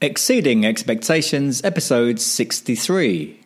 Exceeding Expectations, episode 63.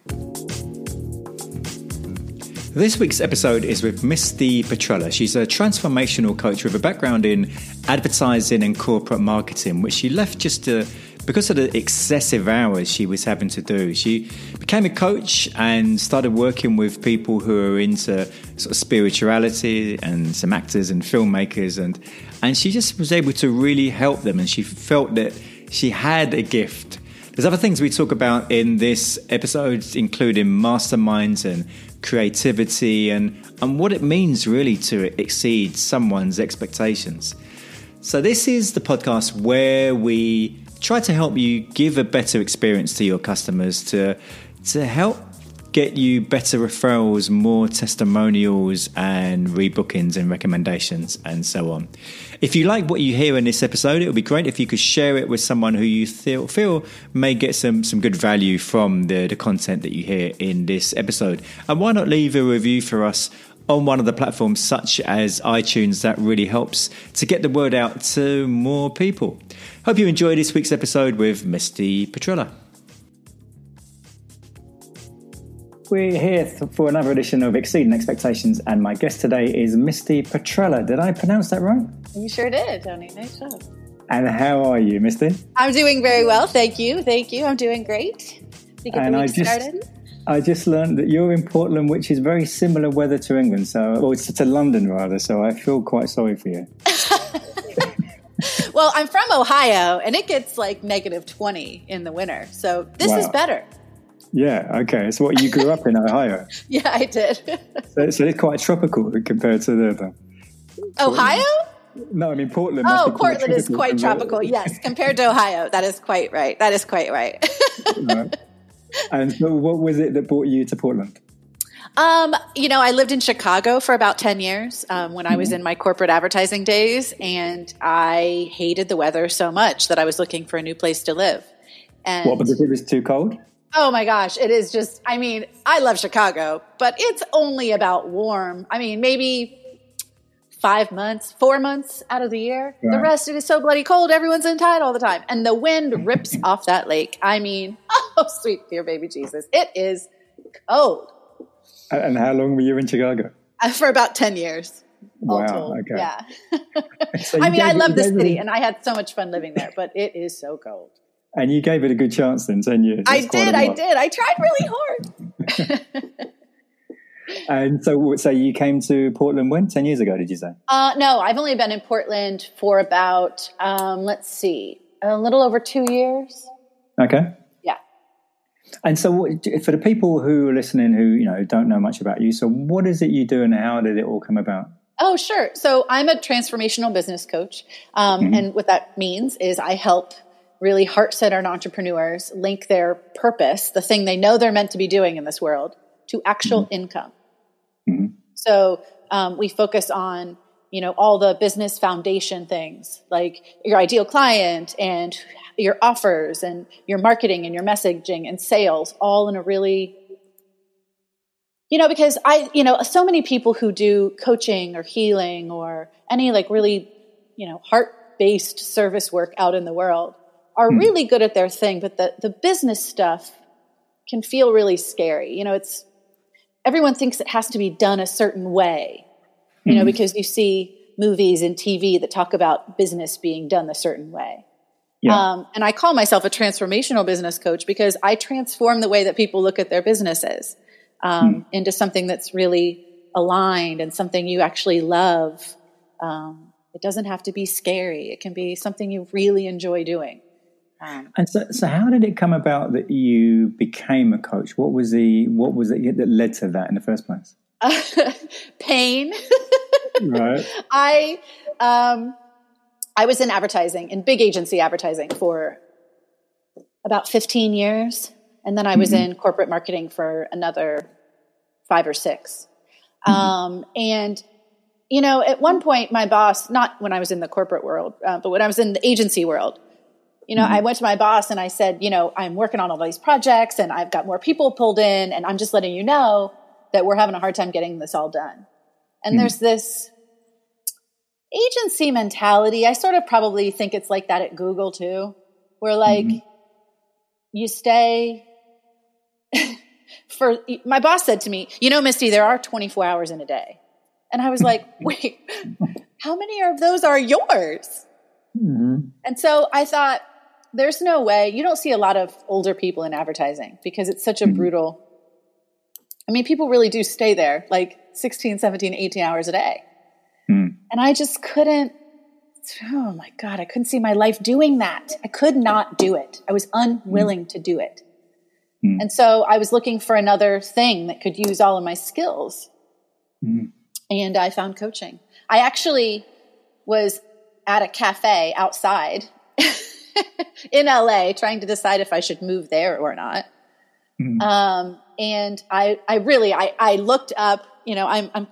This week's episode is with Misty Petrella. She's a transformational coach with a background in advertising and corporate marketing, which she left just to, because of the excessive hours she was having to do. She became a coach and started working with people who are into sort of spirituality and some actors and filmmakers, and and she just was able to really help them. And she felt that she had a gift. There's other things we talk about in this episode, including masterminds and creativity and, and what it means really to exceed someone's expectations. So, this is the podcast where we try to help you give a better experience to your customers to, to help get you better referrals, more testimonials, and rebookings and recommendations, and so on. If you like what you hear in this episode, it would be great if you could share it with someone who you feel, feel may get some, some good value from the, the content that you hear in this episode. And why not leave a review for us on one of the platforms such as iTunes that really helps to get the word out to more people. Hope you enjoy this week's episode with Misty Petrella. We're here for another edition of Exceeding Expectations, and my guest today is Misty Petrella. Did I pronounce that right? You sure did, Tony. Nice job. And how are you, Misty? I'm doing very well. Thank you. Thank you. I'm doing great. To get and the week I just, started. I just learned that you're in Portland, which is very similar weather to England. So, it's to London rather. So I feel quite sorry for you. well, I'm from Ohio, and it gets like negative 20 in the winter. So this wow. is better. Yeah. Okay. So what you grew up in Ohio? yeah, I did. so, so, it's quite tropical compared to the, Ohio. No, I mean Portland. Oh, Portland is quite tropical. yes, compared to Ohio, that is quite right. That is quite right. right. And so, what was it that brought you to Portland? Um, you know, I lived in Chicago for about 10 years um, when I was mm-hmm. in my corporate advertising days, and I hated the weather so much that I was looking for a new place to live. And what, because it was too cold? Oh my gosh, it is just, I mean, I love Chicago, but it's only about warm. I mean, maybe five months, four months out of the year. Right. The rest, it is so bloody cold. Everyone's in tide all the time. And the wind rips off that lake. I mean, oh, sweet dear baby Jesus. It is cold. And how long were you in Chicago? Uh, for about 10 years. Wow. Okay. Yeah. so I mean, I love the city and I had so much fun living there, but it is so cold. And you gave it a good chance in 10 years. That's I did. I did. I tried really hard. and so, so you came to Portland when? 10 years ago, did you say? Uh, no, I've only been in Portland for about, um, let's see, a little over two years. Okay. Yeah. And so, for the people who are listening who you know don't know much about you, so what is it you do, and how did it all come about? Oh, sure. So I'm a transformational business coach, um, mm-hmm. and what that means is I help really heart centered entrepreneurs link their purpose, the thing they know they're meant to be doing in this world, to actual mm-hmm. income. Mm-hmm. So um, we focus on you know all the business foundation things like your ideal client and your offers and your marketing and your messaging and sales all in a really you know because i you know so many people who do coaching or healing or any like really you know heart based service work out in the world are hmm. really good at their thing, but the, the business stuff can feel really scary. You know, it's everyone thinks it has to be done a certain way, you mm-hmm. know, because you see movies and TV that talk about business being done a certain way. Yeah. Um, and I call myself a transformational business coach because I transform the way that people look at their businesses um, mm. into something that's really aligned and something you actually love. Um, it doesn't have to be scary. It can be something you really enjoy doing. Um, and so, so how did it come about that you became a coach? What was the what was it that led to that in the first place? pain. right. I um, I was in advertising, in big agency advertising for about 15 years. And then I was mm-hmm. in corporate marketing for another five or 6 mm-hmm. um, and, you know, at one point, my boss, not when I was in the corporate world, uh, but when I was in the agency world, you know, mm-hmm. I went to my boss and I said, you know, I'm working on all these projects and I've got more people pulled in and I'm just letting you know that we're having a hard time getting this all done. And mm-hmm. there's this agency mentality. I sort of probably think it's like that at Google too, where like, mm-hmm. you stay for my boss said to me, "You know, Misty, there are 24 hours in a day." And I was like, "Wait, how many of those are yours?" Mm-hmm. And so I thought, there's no way you don't see a lot of older people in advertising because it's such a mm-hmm. brutal I mean, people really do stay there like 16, 17, 18 hours a day. Mm. And I just couldn't, oh my God, I couldn't see my life doing that. I could not do it. I was unwilling mm. to do it. Mm. And so I was looking for another thing that could use all of my skills. Mm. And I found coaching. I actually was at a cafe outside in LA trying to decide if I should move there or not. Mm. Um, and I, I really, I, I looked up, you know, I'm, I'm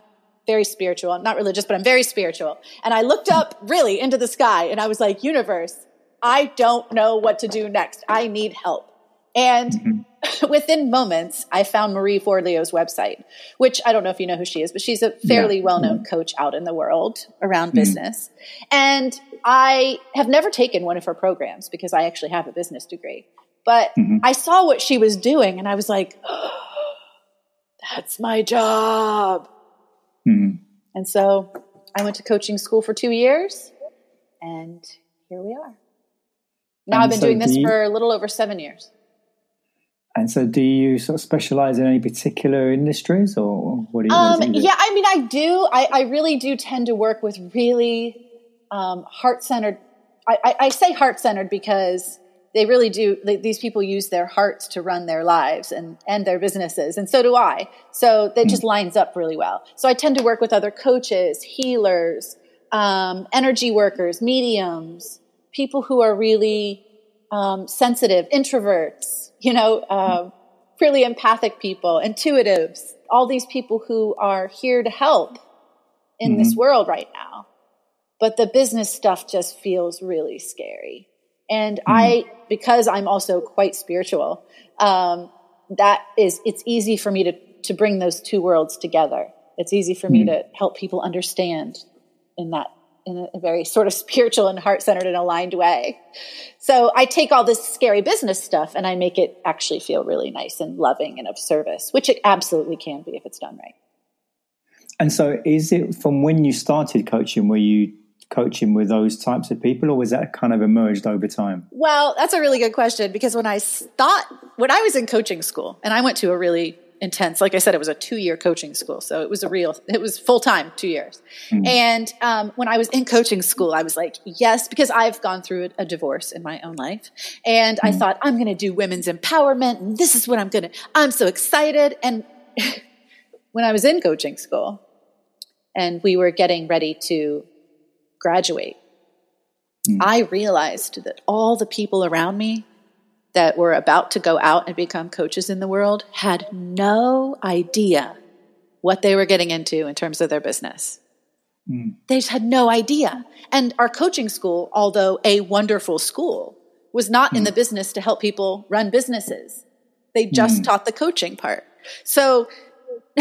very spiritual. I'm not religious, but I'm very spiritual. And I looked up really into the sky and I was like, universe, I don't know what to do next. I need help. And mm-hmm. within moments, I found Marie Forleo's website, which I don't know if you know who she is, but she's a fairly yeah. well known mm-hmm. coach out in the world around mm-hmm. business. And I have never taken one of her programs because I actually have a business degree. But mm-hmm. I saw what she was doing and I was like, oh, that's my job. Mm-hmm. And so I went to coaching school for two years and here we are. Now and I've been so doing this do you, for a little over seven years. And so, do you sort of specialize in any particular industries, or what do you? Um, yeah, I mean, I do. I, I, really do tend to work with really um, heart centered. I, I, I, say heart centered because they really do these people use their hearts to run their lives and and their businesses and so do i so that just lines up really well so i tend to work with other coaches healers um, energy workers mediums people who are really um, sensitive introverts you know uh, really empathic people intuitives all these people who are here to help in mm-hmm. this world right now but the business stuff just feels really scary and mm. I, because I'm also quite spiritual, um, that is, it's easy for me to, to bring those two worlds together. It's easy for mm. me hmm. to help people understand in that, in a, very sort of spiritual and heart centered and aligned way. So I take all this scary business stuff and I make it actually feel really nice and loving and of service, which it absolutely can be if it's done right. And so, is it from when you started coaching, were you coaching with those types of people, or was that kind of emerged over time? Well, that's a really good question because when I thought, when I was in coaching school, and I went to a really intense, like I said, it was a two year coaching school. So it was a real, it was full time, two years. Mm. And um, when I was in coaching school, I was like, yes, because I've gone through a, divorce in my own life. And mm. I thought, I'm going to do women's empowerment. And this is what I'm going to, I'm so excited. And when I was in coaching school, and we were getting ready to graduate, mm. I realized that all the people around me that were about to go out and become coaches in the world had no idea what they were getting into in terms of their business. Mm. They just had no idea. And our coaching school, although a wonderful school, was not mm. in the business to help people run businesses. They just mm. taught the coaching part. So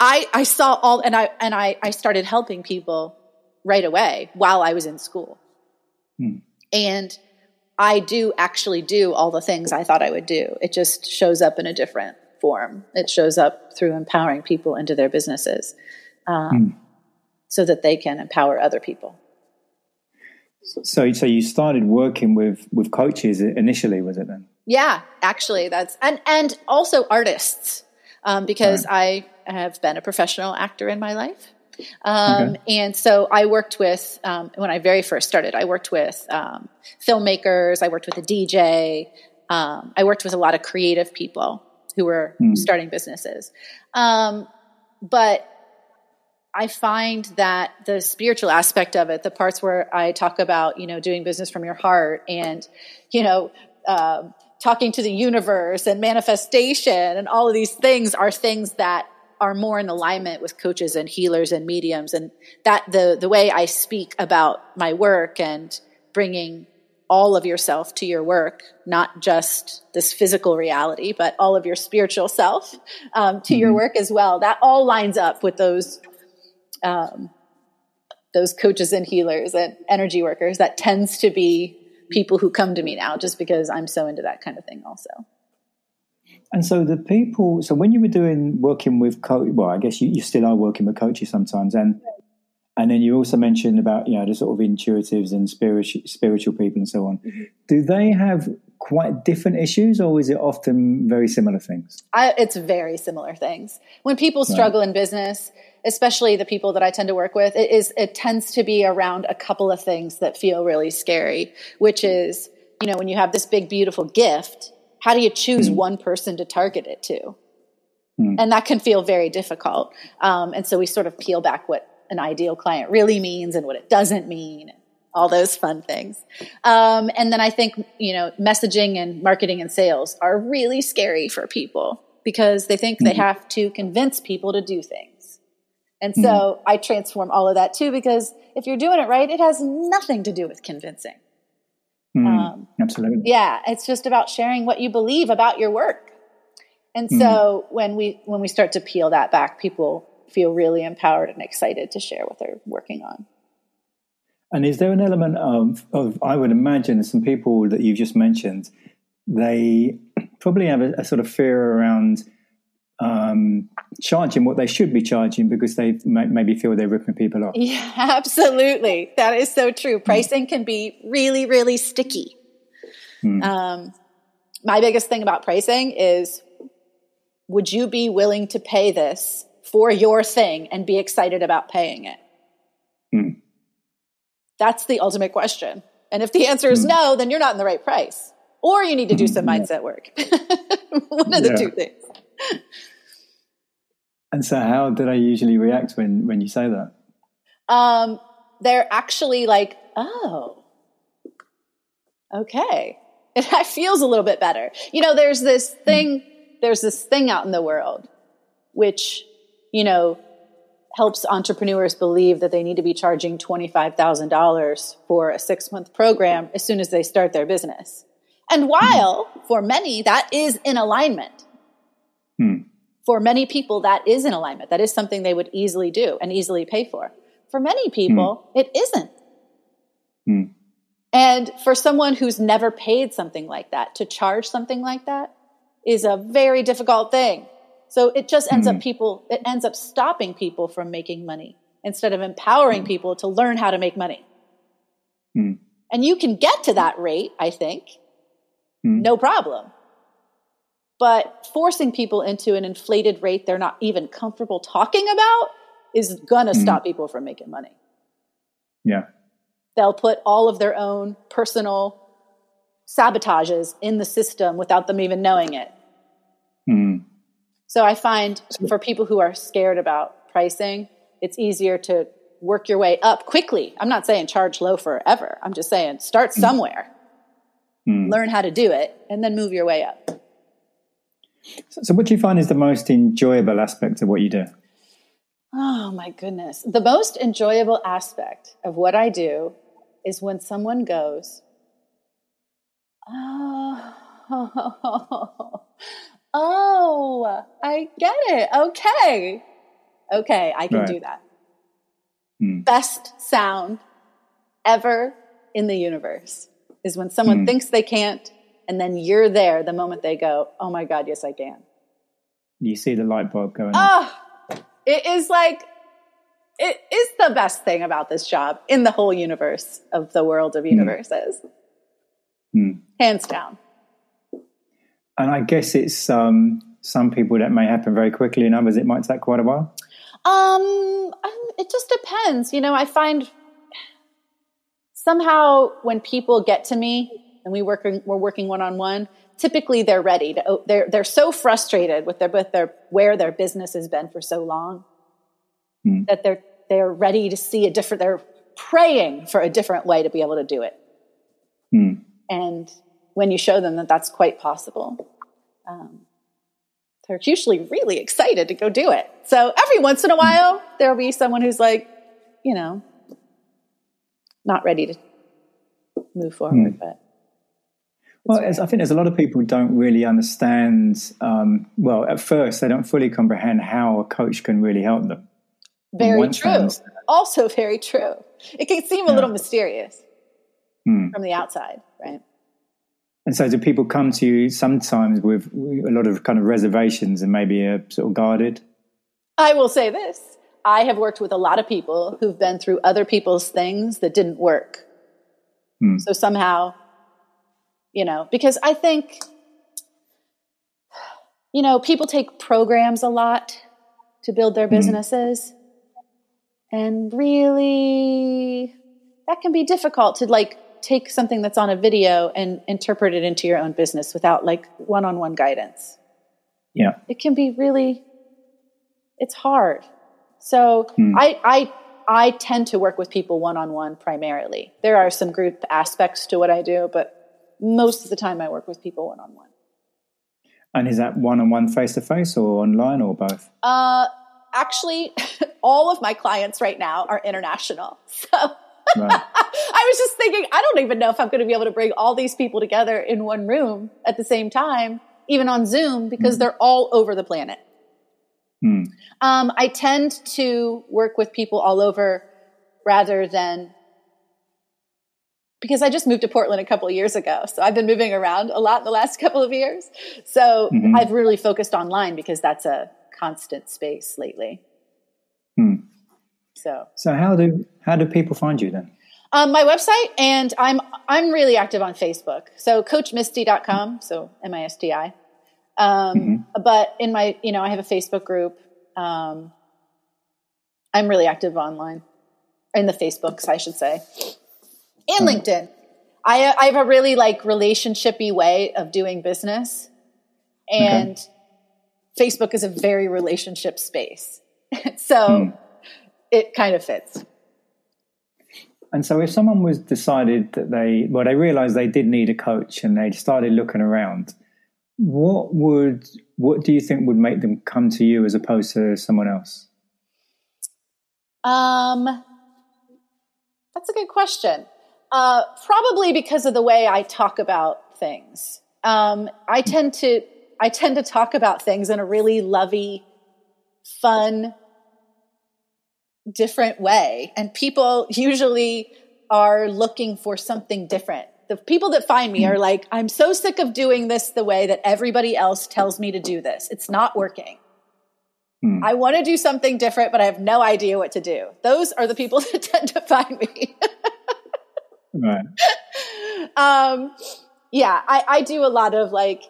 I, I saw all, and I, and I, I started helping people right away while I was in school. Hmm. And I do actually do all the things I thought I would do. It just shows up in a different form. It shows up through empowering people into their businesses um, hmm. so that they can empower other people. So, so you started working with with coaches initially, was it then? Yeah, actually, that's and and also artists, um, because right. I have been a professional actor in my life, um, okay. And so I worked with, um, when I very first started, I worked with um, filmmakers, I worked with a DJ, um, I worked with a lot of creative people who were mm. starting businesses. Um, but I find that the spiritual aspect of it, the parts where I talk about, you know, doing business from your heart and, you know, uh, talking to the universe and manifestation and all of these things are things that are more in alignment with coaches and healers and mediums and that the the way I speak about my work and bringing all of yourself to your work, not just this physical reality, but all of your spiritual self um, to mm-hmm. your work as well. That all lines up with those um, those coaches and healers and energy workers. That tends to be people who come to me now just because I'm so into that kind of thing also. And so the people, so when you were doing working with coach, well, I guess you, you still are working with coaches sometimes, and and then you also mentioned about you know the sort of intuitives and spiritual spiritual people and so on. Mm-hmm. Do they have quite different issues, or is it often very similar things? I, it's very similar things. When people struggle right. in business, especially the people that I tend to work with, it is it tends to be around a couple of things that feel really scary, which is you know when you have this big beautiful gift, how do you choose mm. one person to target it to? Mm. And that can feel very difficult. Um, and so we sort of peel back what an ideal client really means and what it doesn't mean all those fun things. Um, and then I think, you know, messaging and marketing and sales are really scary for people because they think mm-hmm. they have to convince people to do things. And so mm-hmm. I transform all of that too because if you're doing it right, it has nothing to do with convincing. Mm, um, absolutely. Yeah, it's just about sharing what you believe about your work. And mm-hmm. so when we when we start to peel that back, people feel really empowered and excited to share what they're working on. And is there an element of, of I would imagine some people that you've just mentioned, they probably have a, a sort of fear around um, charging what they should be charging because they may, maybe feel they're ripping people off. Yeah, absolutely. That is so true. Pricing can be really, really sticky. Hmm. Um, my biggest thing about pricing is would you be willing to pay this for your thing and be excited about paying it? Hmm. That's the ultimate question. And if the answer is mm. no, then you're not in the right price. Or you need to do some mm-hmm. mindset work. One of the yeah. two things. And so how do they usually react when, when you say that? Um, they're actually like, oh, okay. It feels a little bit better. You know, there's this thing, there's this thing out in the world, which, you know, helps entrepreneurs believe that they need to be charging $25,000 for a six month program as soon as they start their business. And while for many that is in alignment, hmm. For many people that is in alignment, that is something they would easily do and easily pay for. For many people, hmm. it isn't. Hmm. And for someone who's never paid something like that, to charge something like that is a very difficult thing. So it just ends mm-hmm. up people, it ends up stopping people from making money instead of empowering mm-hmm. people to learn how to make money. Mm-hmm. And you can get to that rate, I think, no problem. But forcing people into an inflated rate they're not even comfortable talking about is gonna mm-hmm. stop people from making money. Yeah. They'll put all of their own personal sabotages in the system without them even knowing it. Mm. So I find for people who are scared about pricing, it's easier to work your way up quickly. I'm not saying charge low forever. I'm just saying start hmm. somewhere, mm. learn how to do it, and then move your way up. So, so, what do you find is the most enjoyable aspect of what you do? Oh my goodness. The most enjoyable aspect of what I do is when someone goes, Oh, Oh, I get it. Okay. Okay, I can right. do that. Hmm. Best sound ever in the universe is when someone hmm. thinks they can't, and then you're there the moment they go, Oh my God, yes, I can. You see the light bulb going Oh, it is like, it is the best thing about this job in the whole universe of the world of hmm. universes. Hmm. Hands down and I guess it's um, some people that may happen very quickly, and others it might take quite a while. Um, it just depends. You know, I find somehow when people get to me and we work, we're working one on one. Typically, they're ready to. Oh, they're they're so frustrated with their with their where their business has been for so long hmm. that they're they're ready to see a different. They're praying for a different way to be able to do it. Hmm. And when you show them that that's quite possible. Um, they're usually really excited to go do it. So every once in a while, there'll be someone who's like, you know, not ready to move forward. Mm. But well, I think there's a lot of people who don't really understand. Um, well, at first, they don't fully comprehend how a coach can really help them. Very true. Also, very true. It can seem a little mysterious. hmm. from the outside, right? And so, do people come to you sometimes with a lot of kind of reservations and maybe a sort of guarded? I will say this I have worked with a lot of people who've been through other people's things that didn't work. Hmm. So, somehow, you know, because I think, you know, people take programs a lot to build their hmm. businesses. And really, that can be difficult to like take something that's on a video and interpret it into your own business without like one-on-one guidance. Yeah. It can be really it's hard. So hmm. I I I tend to work with people one-on-one primarily. There are some group aspects to what I do, but most of the time I work with people one-on-one. And is that one-on-one face-to-face or online or both? Uh actually all of my clients right now are international. So Right. I was just thinking, I don't even know if I'm going to be able to bring all these people together in one room at the same time, even on Zoom, because mm. they're all over the planet. Mm. Um, I tend to work with people all over rather than because I just moved to Portland a couple of years ago. So I've been moving around a lot in the last couple of years. So mm-hmm. I've really focused online because that's a constant space lately. Hmm. So, so how do how do people find you then? Um, my website, and I'm I'm really active on Facebook. So coachmisty.com, so M I S T I. Um, mm-hmm. But in my, you know, I have a Facebook group. Um, I'm really active online, in the Facebooks, I should say, and mm-hmm. LinkedIn. I I have a really like relationshipy way of doing business, and okay. Facebook is a very relationship space. so. Mm it kind of fits. And so, if someone was decided that they, well, they realized they did need a coach and they started looking around, what would, what do you think would make them come to you as opposed to someone else? Um, that's a good question. Uh, probably because of the way I talk about things. Um, I tend to, I tend to talk about things in a really lovey, fun, different way. And people usually are looking for something different. The people that find me are like, I'm so sick of doing this the way that everybody else tells me to do this. It's not working. Hmm. I want to do something different, but I have no idea what to do. Those are the people that tend to find me. right. Um, yeah, I, I do a lot of like,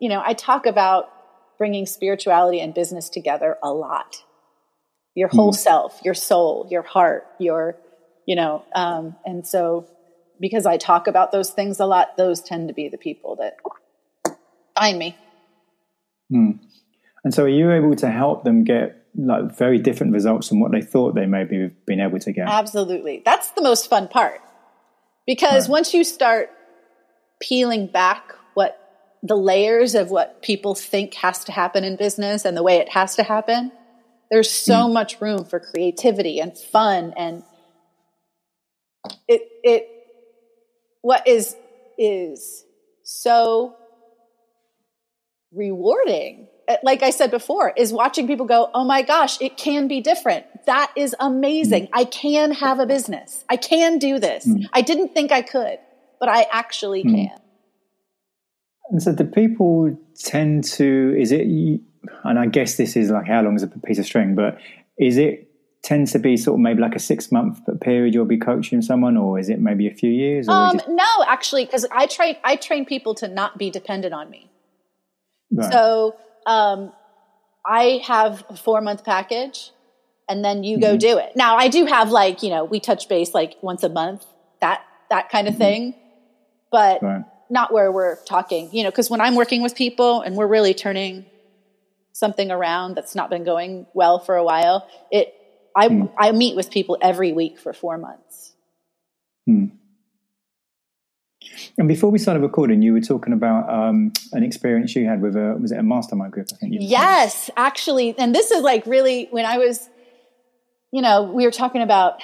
you know, I talk about bringing spirituality and business together a lot your whole mm. self, your soul, your heart, your, you know, um, and so because I talk about those things a lot, those tend to be the people that find me. Mm. And so, are you able to help them get like very different results from what they thought they maybe have been able to get? Absolutely, that's the most fun part because right. once you start peeling back what the layers of what people think has to happen in business and the way it has to happen, there's so mm. much room for creativity and fun and it it what is is so rewarding like i said before is watching people go oh my gosh it can be different that is amazing mm. i can have a business i can do this mm. i didn't think i could but i actually mm. can and so the people tend to is it and I guess this is like how long is a piece of string, but is it tends to be sort of maybe like a six month period you'll be coaching someone, or is it maybe a few years? Um, just... No, actually, because I train I train people to not be dependent on me. Right. So um, I have a four month package, and then you go mm-hmm. do it. Now I do have like you know we touch base like once a month that that kind of mm-hmm. thing, but. Right. Not where we're talking, you know, because when I'm working with people and we're really turning something around that's not been going well for a while, it I hmm. I meet with people every week for four months. Hmm. And before we started recording, you were talking about um, an experience you had with a was it a mastermind group? I think. yes, actually, and this is like really when I was, you know, we were talking about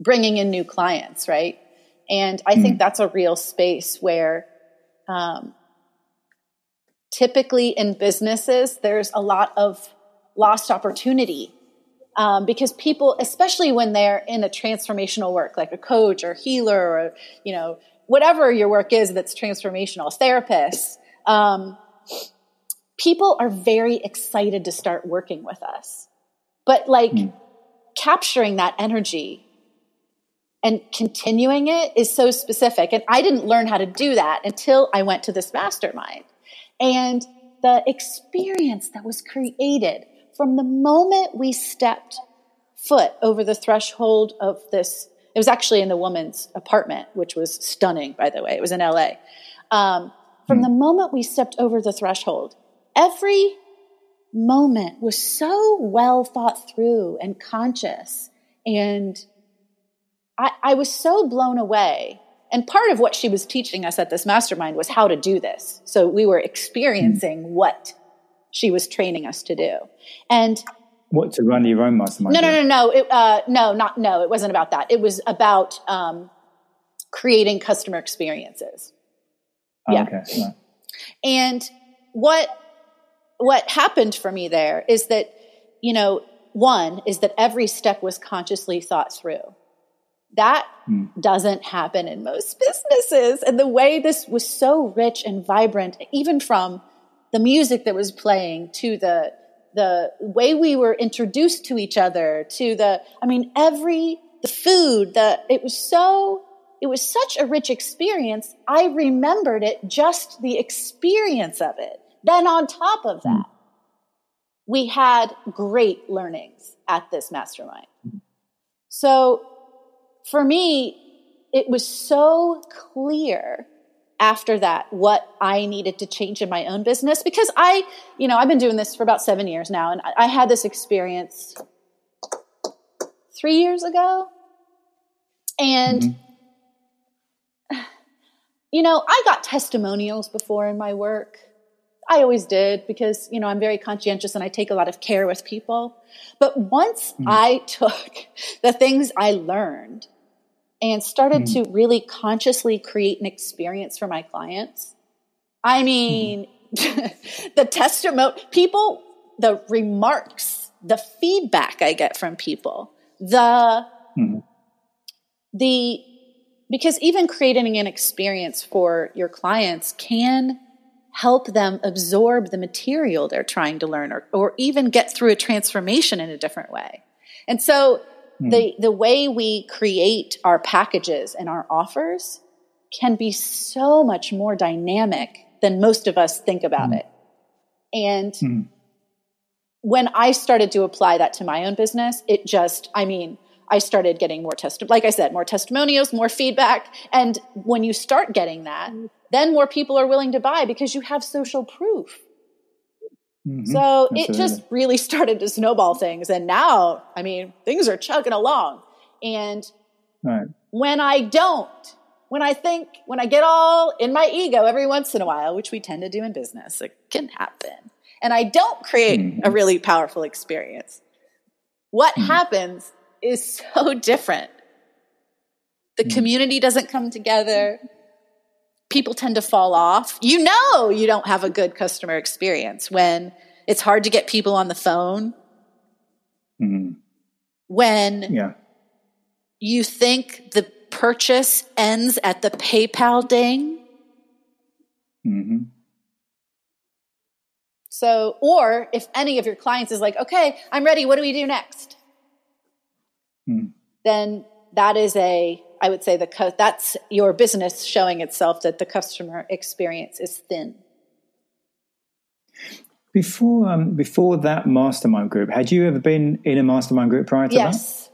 bringing in new clients, right? And I think hmm. that's a real space where um, typically in businesses, there's a lot of lost opportunity Um, because people, especially when they're in a transformational work, like a coach or healer or, you know, whatever your work is that's transformational, therapists, um, people are very excited to start working with us. But like mm. capturing that energy and continuing it is so specific. And I didn't learn how to do that until I went to this mastermind. And the experience that was created from the moment we stepped foot over the threshold of this, it was actually in the woman's apartment, which was stunning, by the way. It was in LA. Um, from the moment we stepped over the threshold, every moment was so well thought through and conscious. And I, I was so blown away. And part of what she was teaching us at this mastermind was how to do this. So we were experiencing what she was training us to do. And what to run your own mastermind? No, no, no, no. It, uh, no, not no. It wasn't about that. It was about um, creating customer experiences. Oh, yeah. Okay. Yeah. And what what happened for me there is that you know one is that every step was consciously thought through. That hmm. doesn't happen in most businesses. And the way this was so rich and vibrant, even from the music that was playing to the the way we were introduced to each other to the i mean every the food the it was so it was such a rich experience. I remembered it just the experience of it. Then on top of hmm. that we had great learnings at this mastermind. So for me it was so clear after that what I needed to change in my own business because I, you know, I've been doing this for about seven years now, and I, had this experience three years ago. And, mm-hmm. you know, I got testimonials before in my work. I always did because, you know, I'm very conscientious and I take a lot of care with people. But once mm-hmm. I took the things I learned and started mm to really consciously create an experience for my clients. I mean, mm the testimony, people, the remarks, the feedback I get from people, the, mm the, because even creating an experience for your clients can help them absorb the material they're trying to learn or, or even get through a transformation in a different way. And so Hmm. The, the way we create our packages and our offers can be so much more dynamic than most of us think about mm. it. And mm. when I started to apply that to my own business, it just, I mean, I started getting more test, like I said, more testimonials, more feedback. And when you start getting that, then more people are willing to buy because you have social proof. Mm-hmm. So it just really started to snowball things. And now, I mean, things are chugging along. And right. when I don't, when I think, when I get all in my ego every once in a while, which we tend to do in business, it can happen. And I don't create mm-hmm. a really powerful experience. What mm-hmm. happens is so different. The mm-hmm. community doesn't come together people tend to fall off. You know, you don't have a good customer experience when it's hard to get people on the phone. Mm-hmm. When yeah. you think the purchase ends at the PayPal ding. Mm-hmm. So, or if any of your clients is like, okay, I'm ready, what do we do next? Mm. Then that is a I would say the that's your business showing itself that the customer experience is thin. Before um, before that mastermind group, had you ever been in a mastermind group prior to yes, that?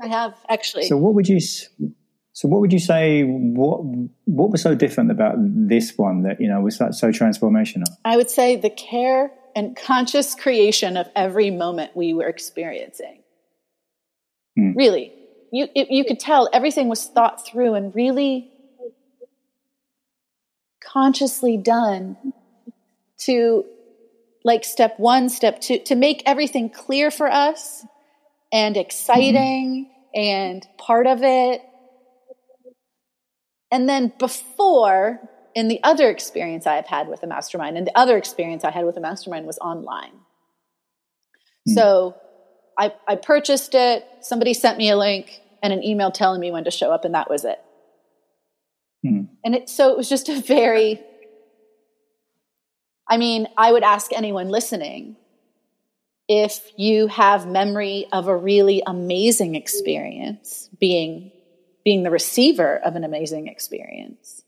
Yes, I have actually. So what would you so what would you say what what was so different about this one that you know was that so transformational? I would say the care and conscious creation of every moment we were experiencing. Hmm. Really, you, it, you could tell everything was thought through and really consciously done to like step one, step two, to make everything clear for us and exciting mm-hmm. and part of it. And then before, in the other experience I've had with a mastermind, and the other experience I had with a mastermind was online. Mm-hmm. So I, I purchased it, somebody sent me a link and an email telling me when to show up, and that was it. Hmm. And it, so it was just a very, I mean, I would ask anyone listening if you have memory of a really amazing experience being being the receiver of an amazing experience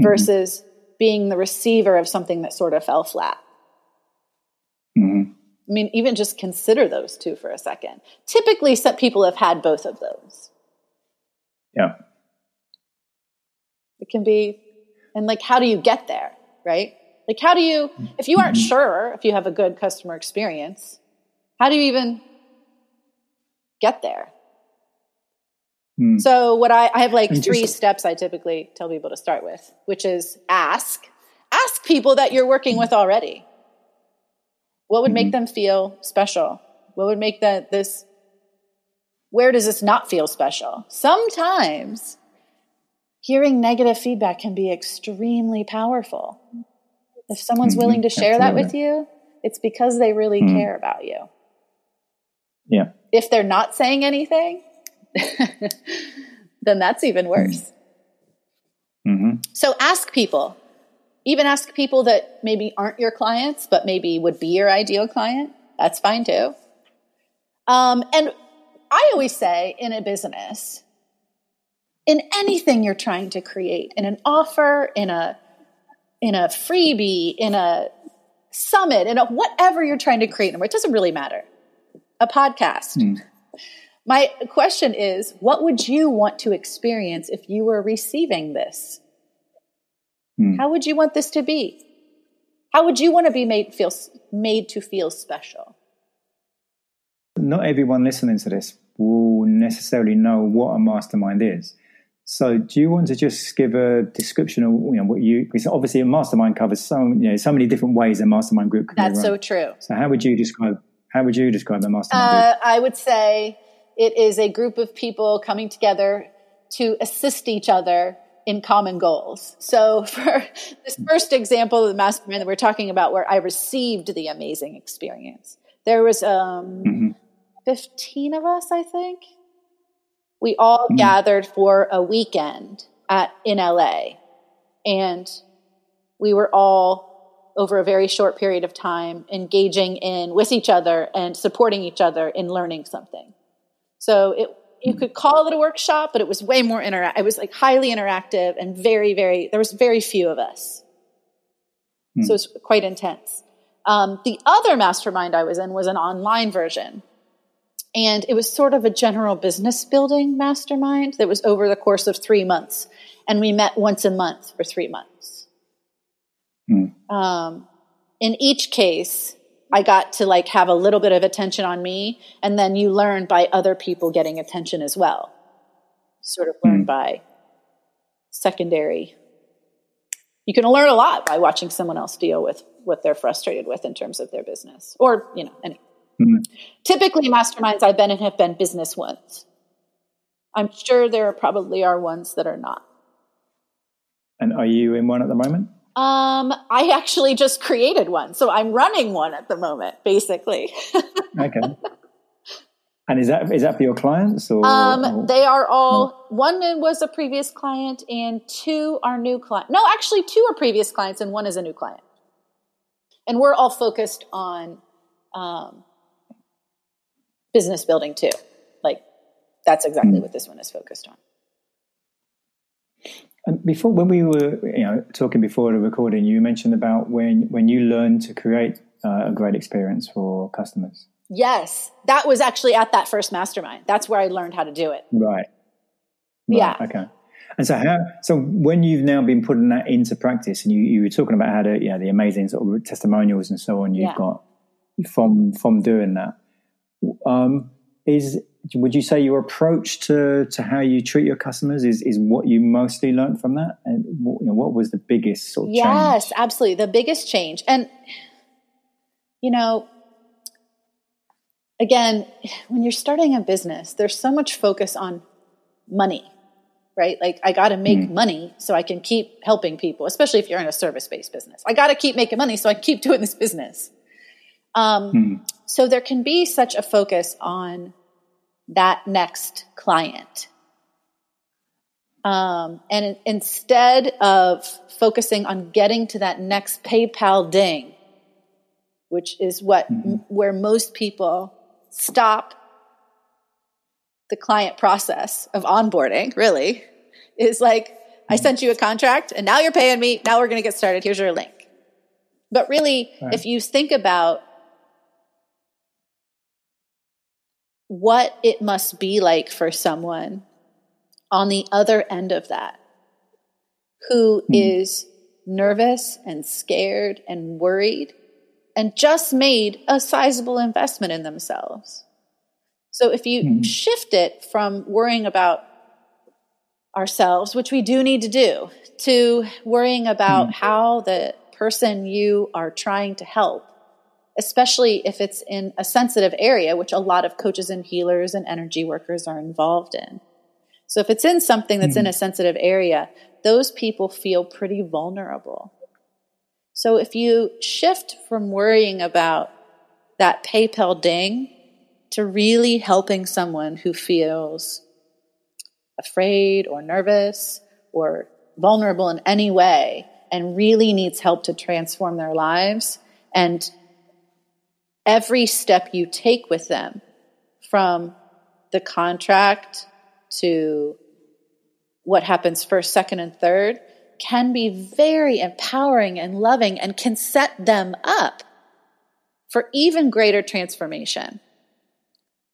Mm-hmm. versus being the receiver of something that sort of fell flat. I mean, even just consider those two for a second. Typically, some people have had both of those. Yeah. It can be, and like, how do you get there, right? Like, how do you, if you aren't sure if you have a good customer experience, how do you even get there? Hmm. So, what I, I have like three steps I typically tell people to start with, which is ask. Ask people that you're working with already. What would make them feel special? What would make that this, where does this not feel special? Sometimes hearing negative feedback can be extremely powerful. If someone's Mhm, willing to share that with you, it's because they really Mhm. care about you. Yeah. If they're not saying anything, then that's even worse. hmm So ask people, even ask people that maybe aren't your clients, but maybe would be your ideal client. That's fine too. Um, and I always say in a business, in anything you're trying to create, in an offer, in a in a freebie, in a summit, in a whatever you're trying to create, it doesn't really matter. A podcast. Mm. My question is, what would you want to experience if you were receiving this? Mm. How would you want this to be? How would you want to be made feel made to feel special? Not everyone listening to this will necessarily know what a mastermind is. So, do you want to just give a description of you know what you? Because obviously, a mastermind covers so you know so many different ways a mastermind group can be That's so true. So, how would you describe? How would you describe a mastermind Uh, I would say it is a group of people coming together to assist each other in common goals. So, for this first example of the mastermind that we're talking about, where I received the amazing experience, there was um? Mhm. 15 of us, I think. We all gathered for a weekend at in LA. And we were all over a very short period of time engaging in with each other and supporting each other in learning something. So it you could call it a workshop, but it was way more interact. It was like highly interactive and very, very. There was very few of us, so it's quite intense. Um, the other mastermind I was in was an online version, and it was sort of a general business building mastermind that was over the course of three months, and we met once a month for three months. Mm. Um, in each case, I got to like have a little bit of attention on me, and then you learn by other people getting attention as well. Sort of learn by secondary. You can learn a lot by watching someone else deal with what they're frustrated with in terms of their business, or you know, any. Mhm. Typically, masterminds I've been in have been business ones. I'm sure there probably are ones that are not. And are you in one at the moment? Um, I actually just created one, so I'm running one at the moment, basically. Okay. and is that is that for your clients or? Um, or- they are all one was a previous client, and two are new client. No, actually, two are previous clients, and one is a new client. And we're all focused on um, business building too. Like that's exactly Hmm. what this one is focused on. And before, when we were, you know, talking before the recording, you mentioned about when when you learned to create uh, a great experience for customers. Yes, that was actually at that first mastermind. That's where I learned how to do it. Right. Right, Yeah. Okay. And so how? So when you've now been putting that into practice, and you, you were talking about how to, you know, the amazing sort of testimonials and so on you've Yeah. got from from doing that. Um, is would you say your approach to to how you treat your customers is is what you mostly learned from that, and what, you know, what was the biggest sort of Yes, change? absolutely. The biggest change. And, you know, again, when you're starting a business, there's so much focus on money, right? Like, I got to make Mm. money so I can keep helping people, especially if you're in a service based business. I got to keep making money so I can keep doing this business. Um, Mm. so there can be such a focus on that next client. Um, and instead of focusing on getting to that next PayPal ding, which is what mm-hmm. where most people stop the client process of onboarding, really, is like, mm-hmm. I sent you a contract and now you're paying me. Now we're going to get started. Here's your link. But really, right. if you think about what it must be like for someone on the other end of that who mm. is nervous and scared and worried and just made a sizable investment in themselves. So if you mm. shift it from worrying about ourselves, which we do need to do, to worrying about mm. how the person you are trying to help especially if it's in a sensitive area, which a lot of coaches and healers and energy workers are involved in. So if it's in something that's mm-hmm. in a sensitive area, those people feel pretty vulnerable. So if you shift from worrying about that PayPal ding to really helping someone who feels afraid or nervous or vulnerable in any way and really needs help to transform their lives and every step you take with them from the contract to what happens first, second, and third can be very empowering and loving and can set them up for even greater transformation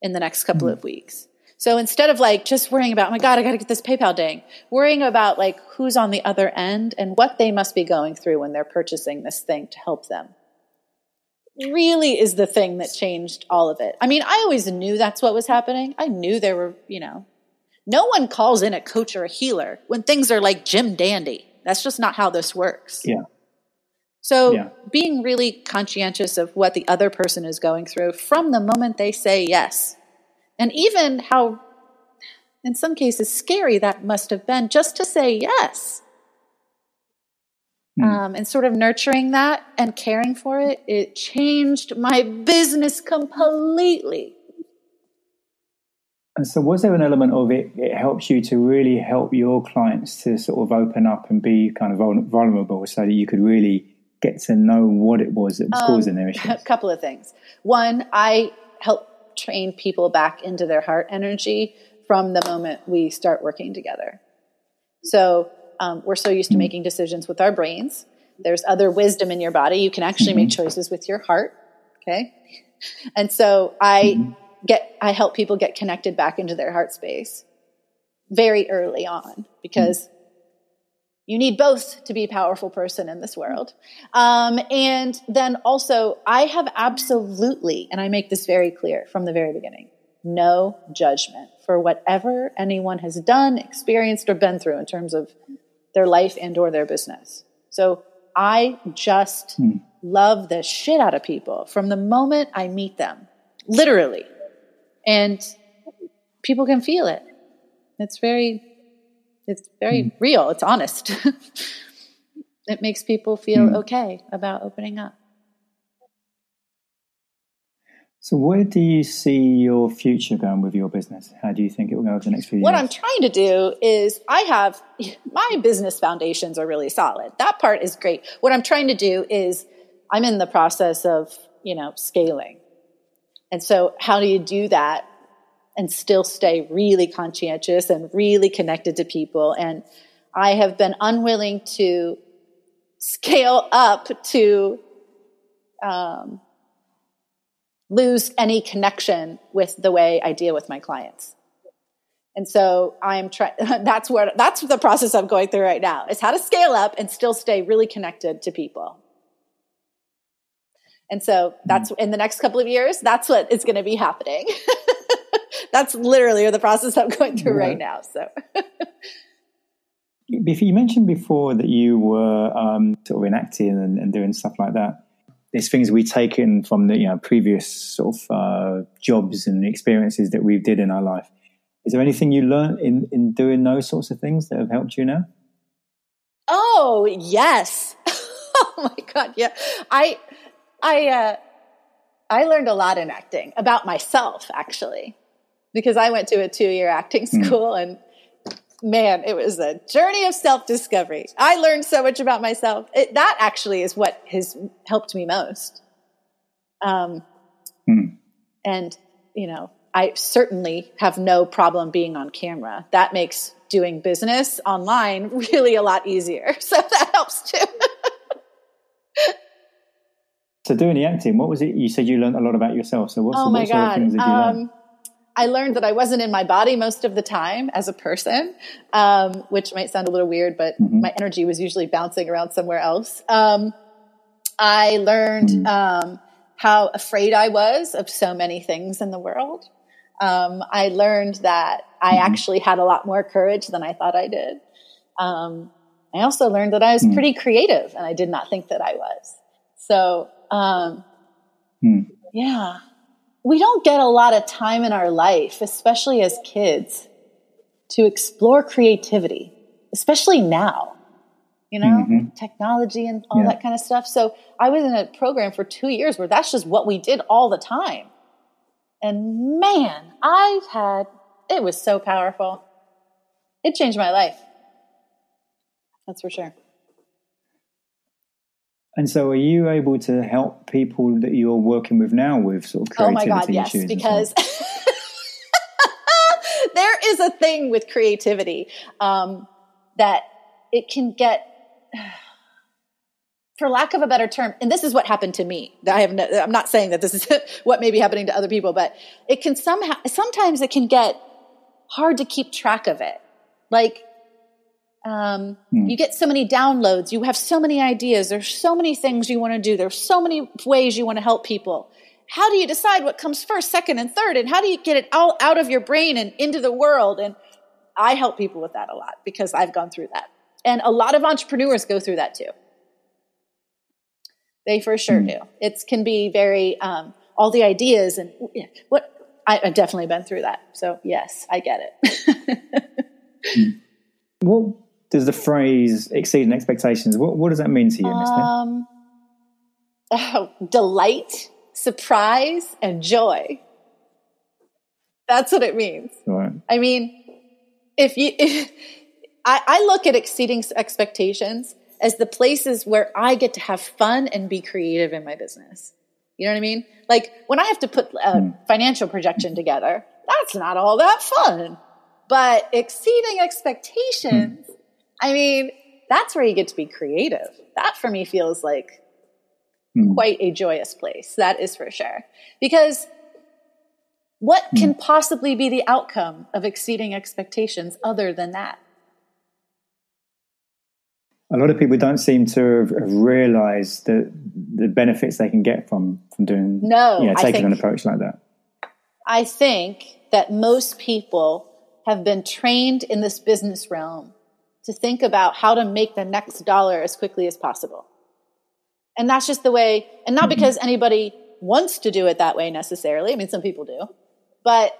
in the next couple mm-hmm. of weeks. So instead of like just worrying about, oh my God, I got to get this PayPal ding, worrying about like who's on the other end and what they must be going through when they're purchasing this thing to help them really is the thing that changed all of it. I mean, I always knew that's what was happening. I knew there were, you know, no one calls in a coach or a healer when things are like Jim Dandy. That's just not how this works. Yeah. So yeah. being really conscientious of what the other person is going through from the moment they say yes. And even how, in some cases, scary that must have been just to say yes. Mm. Um, and sort of nurturing that and caring for it, it changed my business completely. And so, was there an element of it? It helps you to really help your clients to sort of open up and be kind of vulnerable, so that you could really get to know what it was that was um, causing their issues. A couple of things. One, I help train people back into their heart energy from the moment we start working together. So um, we're so used to mm-hmm. making decisions with our brains. There's other wisdom in your body. You can actually mm-hmm. make choices with your heart. Okay. And so I mm-hmm. get, I help people get connected back into their heart space very early on because mm-hmm. you need both to be a powerful person in this world. Um, and then also, I have absolutely, and I make this very clear from the very beginning, no judgment for whatever anyone has done, experienced, or been through in terms of their life and or their business. So I just hmm. love the shit out of people from the moment I meet them, literally. And people can feel it. It's very, it's very hmm. real. It's honest. it makes people feel hmm. okay about opening up. So, where do you see your future going with your business? How do you think it will go over the next few what years? What I'm trying to do is, I have my business foundations are really solid. That part is great. What I'm trying to do is, I'm in the process of, you know, scaling. And so, how do you do that and still stay really conscientious and really connected to people? And I have been unwilling to scale up to, um, lose any connection with the way I deal with my clients. And so I'm trying, that's where, that's the process I'm going through right now is how to scale up and still stay really connected to people. And so that's in the next couple of years, that's what is going to be happening. that's literally the process I'm going through right, right now. So. you mentioned before that you were um, sort of enacting and, and doing stuff like that there's things we've taken from the you know previous sort of uh, jobs and experiences that we did in our life. Is there anything you learned in in doing those sorts of things that have helped you now? Oh yes. oh my god, yeah. I I uh I learned a lot in acting about myself, actually, because I went to a two year acting Hmm. school and man, it was a journey of self discovery. I learned so much about myself. It, that actually is what has helped me most. Um, Hmm. And, you know, I certainly have no problem being on camera. That makes doing business online really a lot easier. So that helps too. So doing the acting, what was it? You said you learned a lot about yourself. So what's oh what sort of things did you learn? I learned that I wasn't in my body most of the time as a person, um, which might sound a little weird, but Mm-hmm. my energy was usually bouncing around somewhere else. Um, I learned Mm-hmm. um, how afraid I was of so many things in the world. Um, I learned that I Mm-hmm. actually had a lot more courage than I thought I did. Um, I also learned that I Mm. was pretty creative, and I did not think that I was. So, um, Hmm. yeah. We don't get a lot of time in our life, especially as kids, to explore creativity, especially now. You know, Mhm. technology and all Yeah. that kind of stuff. So I was in a program for two years where that's just what we did all the time. And man, I've had, it was so powerful. It changed my life. That's for sure. And so, are you able to help people that you're working with now with sort of creativity? Oh my God, yes, issues? and so on? because there is a thing with creativity um, that it can get, for lack of a better term, and this is what happened to me. I have no, I'm not saying that this is what may be happening to other people, but it can somehow, sometimes it can get hard to keep track of it. Like, um, you get so many downloads, you have so many ideas, there's so many things you want to do, there's so many ways you want to help people. How do you decide what comes first, second, and third? And how do you get it all out of your brain and into the world? And I help people with that a lot because I've gone through that. And a lot of entrepreneurs go through that too. They for sure do. It can be very, um, all the ideas and yeah, what I, I've definitely been through that. So, yes, I get it. What does the phrase exceeding expectations, what, what does that mean to you, Miss Um, oh, delight, surprise, and joy. That's what it means. Right. I mean, if you, if, I, I look at exceeding expectations as the places where I get to have fun and be creative in my business. You know what I mean? Like when I have to put a financial projection together, that's not all that fun. But exceeding expectations, I mean, that's where you get to be creative. That for me feels like Hmm. quite a joyous place. That is for sure. Because what can possibly be the outcome of exceeding expectations other than that? A lot of people don't seem to have, realised the the benefits they can get from from doing No, yeah I taking an approach like that. I think that most people have been trained in this business realm to think about how to make the next dollar as quickly as possible. And that's just the way, and not mm-hmm. because anybody wants to do it that way necessarily. I mean, some people do, but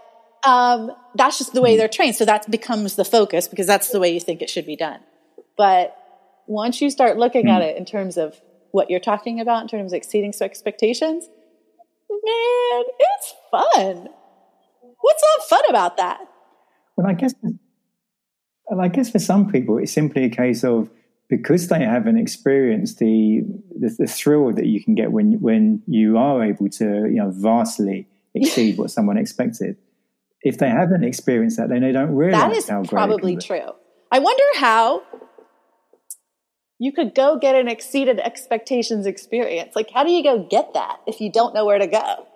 um, that's just the way mm-hmm. they're trained. So that becomes the focus because that's the way you think it should be done. But once you start looking at mm-hmm. it in terms of what you're talking about, in terms of exceeding expectations, man, it's fun. What's not fun about that? Well, I guess, well, I guess for some people, it's simply a case of because they haven't experienced the, the the thrill that you can get when when you are able to you know vastly exceed what someone expected. If they haven't experienced that, then they don't realize That is how great probably true. I wonder how you could go get an exceeded expectations experience. Like, how do you go get that if you don't know where to go?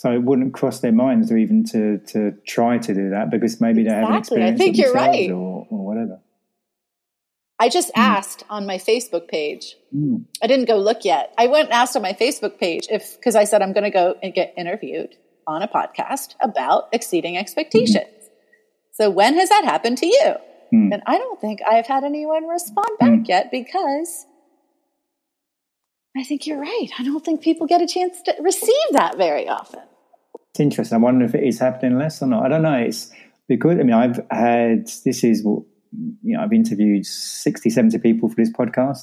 So it wouldn't cross their minds to even to to try to do that because maybe they haven't Exactly. I think you're right. or, or whatever. I just asked on my Facebook page. Mm. I didn't go look yet. I went and asked on my Facebook page if, because I said I'm going to go and get interviewed on a podcast about exceeding expectations. So when has that happened to you? Mm. And I don't think I've had anyone respond back yet because I think you're right. I don't think people get a chance to receive that very often. It's interesting. I wonder if it is happening less or not. I don't know. It's because I mean I've had this is what you know I've interviewed 60, 70 people for this podcast.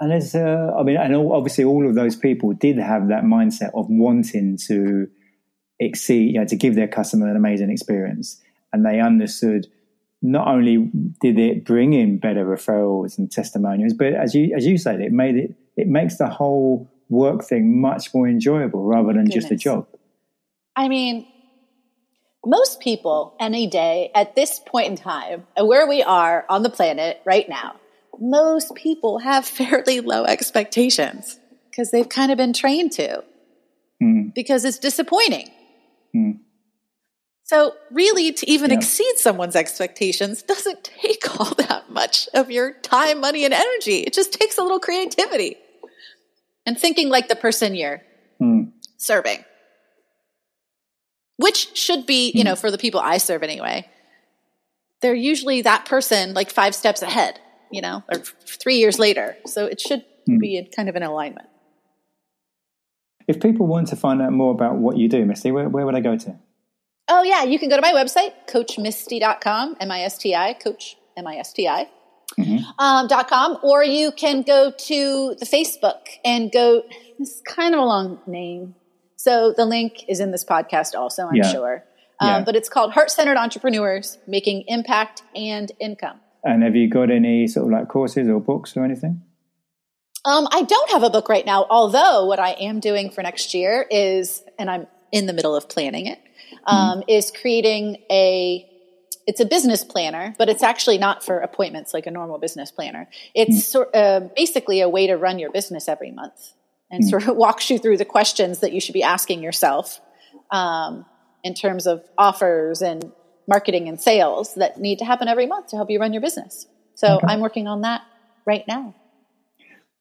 and there's, uh, I mean, and obviously all of those people did have that mindset of wanting to exceed, you know, to give their customer an amazing experience, and they understood not only did it bring in better referrals and testimonials, but as you as you said, it made it it makes the whole work thing much more enjoyable rather than Goodness. just a job. I mean, most people any day at this point in time, where we are on the planet right now, most people have fairly low expectations because they've kind of been trained to mm. because it's disappointing. Mm. So, really, to even yeah. exceed someone's expectations doesn't take all that much of your time, money, and energy. It just takes a little creativity and thinking like the person you're mm. serving, which should be, you know, hmm. for the people I serve anyway, they're usually that person like five steps ahead, you know, or three years later. So it should mm. be in kind of an alignment. If people want to find out more about what you do, Misti, where, where would I go to? Oh, yeah. You can go to my website, coachmisti.com, M I S T I, coach, M I S T I. Mm-hmm. Um, dot com, or you can go to the Facebook and go. It's kind of a long name, so the link is in this podcast. Also, I'm yeah. sure, um, yeah. but it's called Heart Centered Entrepreneurs Making Impact and Income. And have you got any sort of like courses or books or anything? Um, I don't have a book right now. Although what I am doing for next year is, and I'm in the middle of planning it, um, mm. is creating a it's a business planner, but it's actually not for appointments like a normal business planner. It's mm. sort, uh, basically a way to run your business every month and mm. sort of walks you through the questions that you should be asking yourself um, in terms of offers and marketing and sales that need to happen every month to help you run your business. So okay. I'm working on that right now.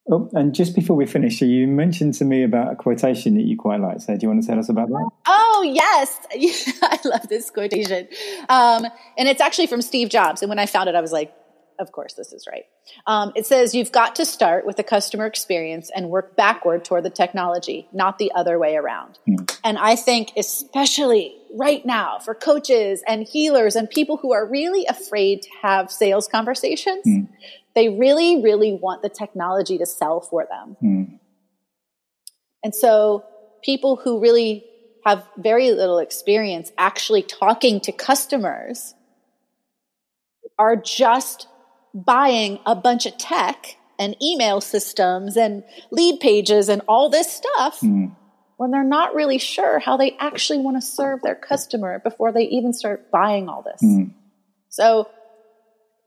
Oh, and just before we finish, you mentioned to me about a quotation that you quite like. So, do you want to tell us about that? Oh, yes. I love this quotation. Um, and it's actually from Steve Jobs. And when I found it, I was like, of course, this is right. Um, it says, You've got to start with the customer experience and work backward toward the technology, not the other way around. Mm. And I think, especially right now, for coaches and healers and people who are really afraid to have sales conversations, mm they really, really want the technology to sell for them. Mm. And so people who really have very little experience actually talking to customers are just buying a bunch of tech and email systems and lead pages and all this stuff mm. when they're not really sure how they actually want to serve their customer before they even start buying all this. Mm. So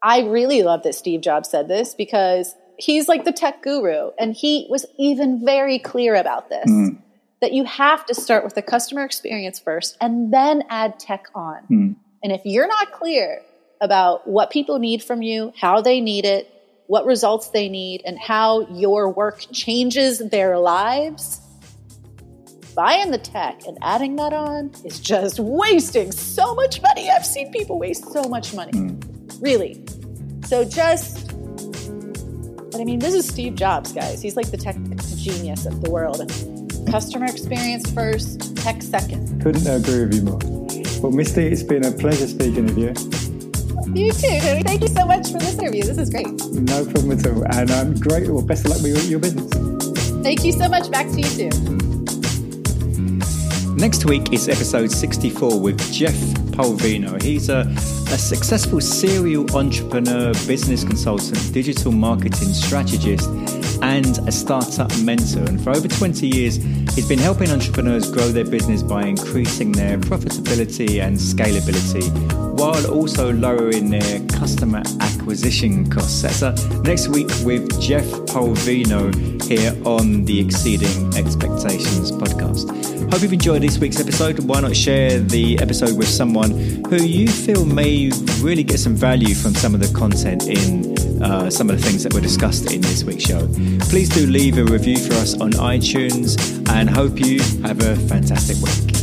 I really love that Steve Jobs said this because he's like the tech guru and he was even very clear about this mm. that you have to start with the customer experience first and then add tech on. Mm. And if you're not clear about what people need from you, how they need it, what results they need, and how your work changes their lives, buying the tech and adding that on is just wasting so much money. I've seen people waste so much money. Mm really. So just, but I mean, this is Steve Jobs, guys. He's like the tech genius of the world. Customer experience first, tech second. Couldn't agree with you more. Well, Misti, it's been a pleasure speaking with you. You too, Tony. Thank you so much for this interview. This is great. No problem at all. And um, great. Well, best of luck with your business. Thank you so much. Back to you too. Next week is episode 64 with Jeff Polvino. He's a, a successful serial entrepreneur, business consultant, digital marketing strategist, and a startup mentor. And for over 20 years, he's been helping entrepreneurs grow their business by increasing their profitability and scalability while also lowering their customer acquisition costs. That's uh, next week with Jeff Polvino here on the Exceeding Expectations podcast. Hope you've enjoyed this week's episode. Why not share the episode with someone who you feel may really get some value from some of the content in uh, some of the things that were discussed in this week's show? Please do leave a review for us on iTunes and hope you have a fantastic week.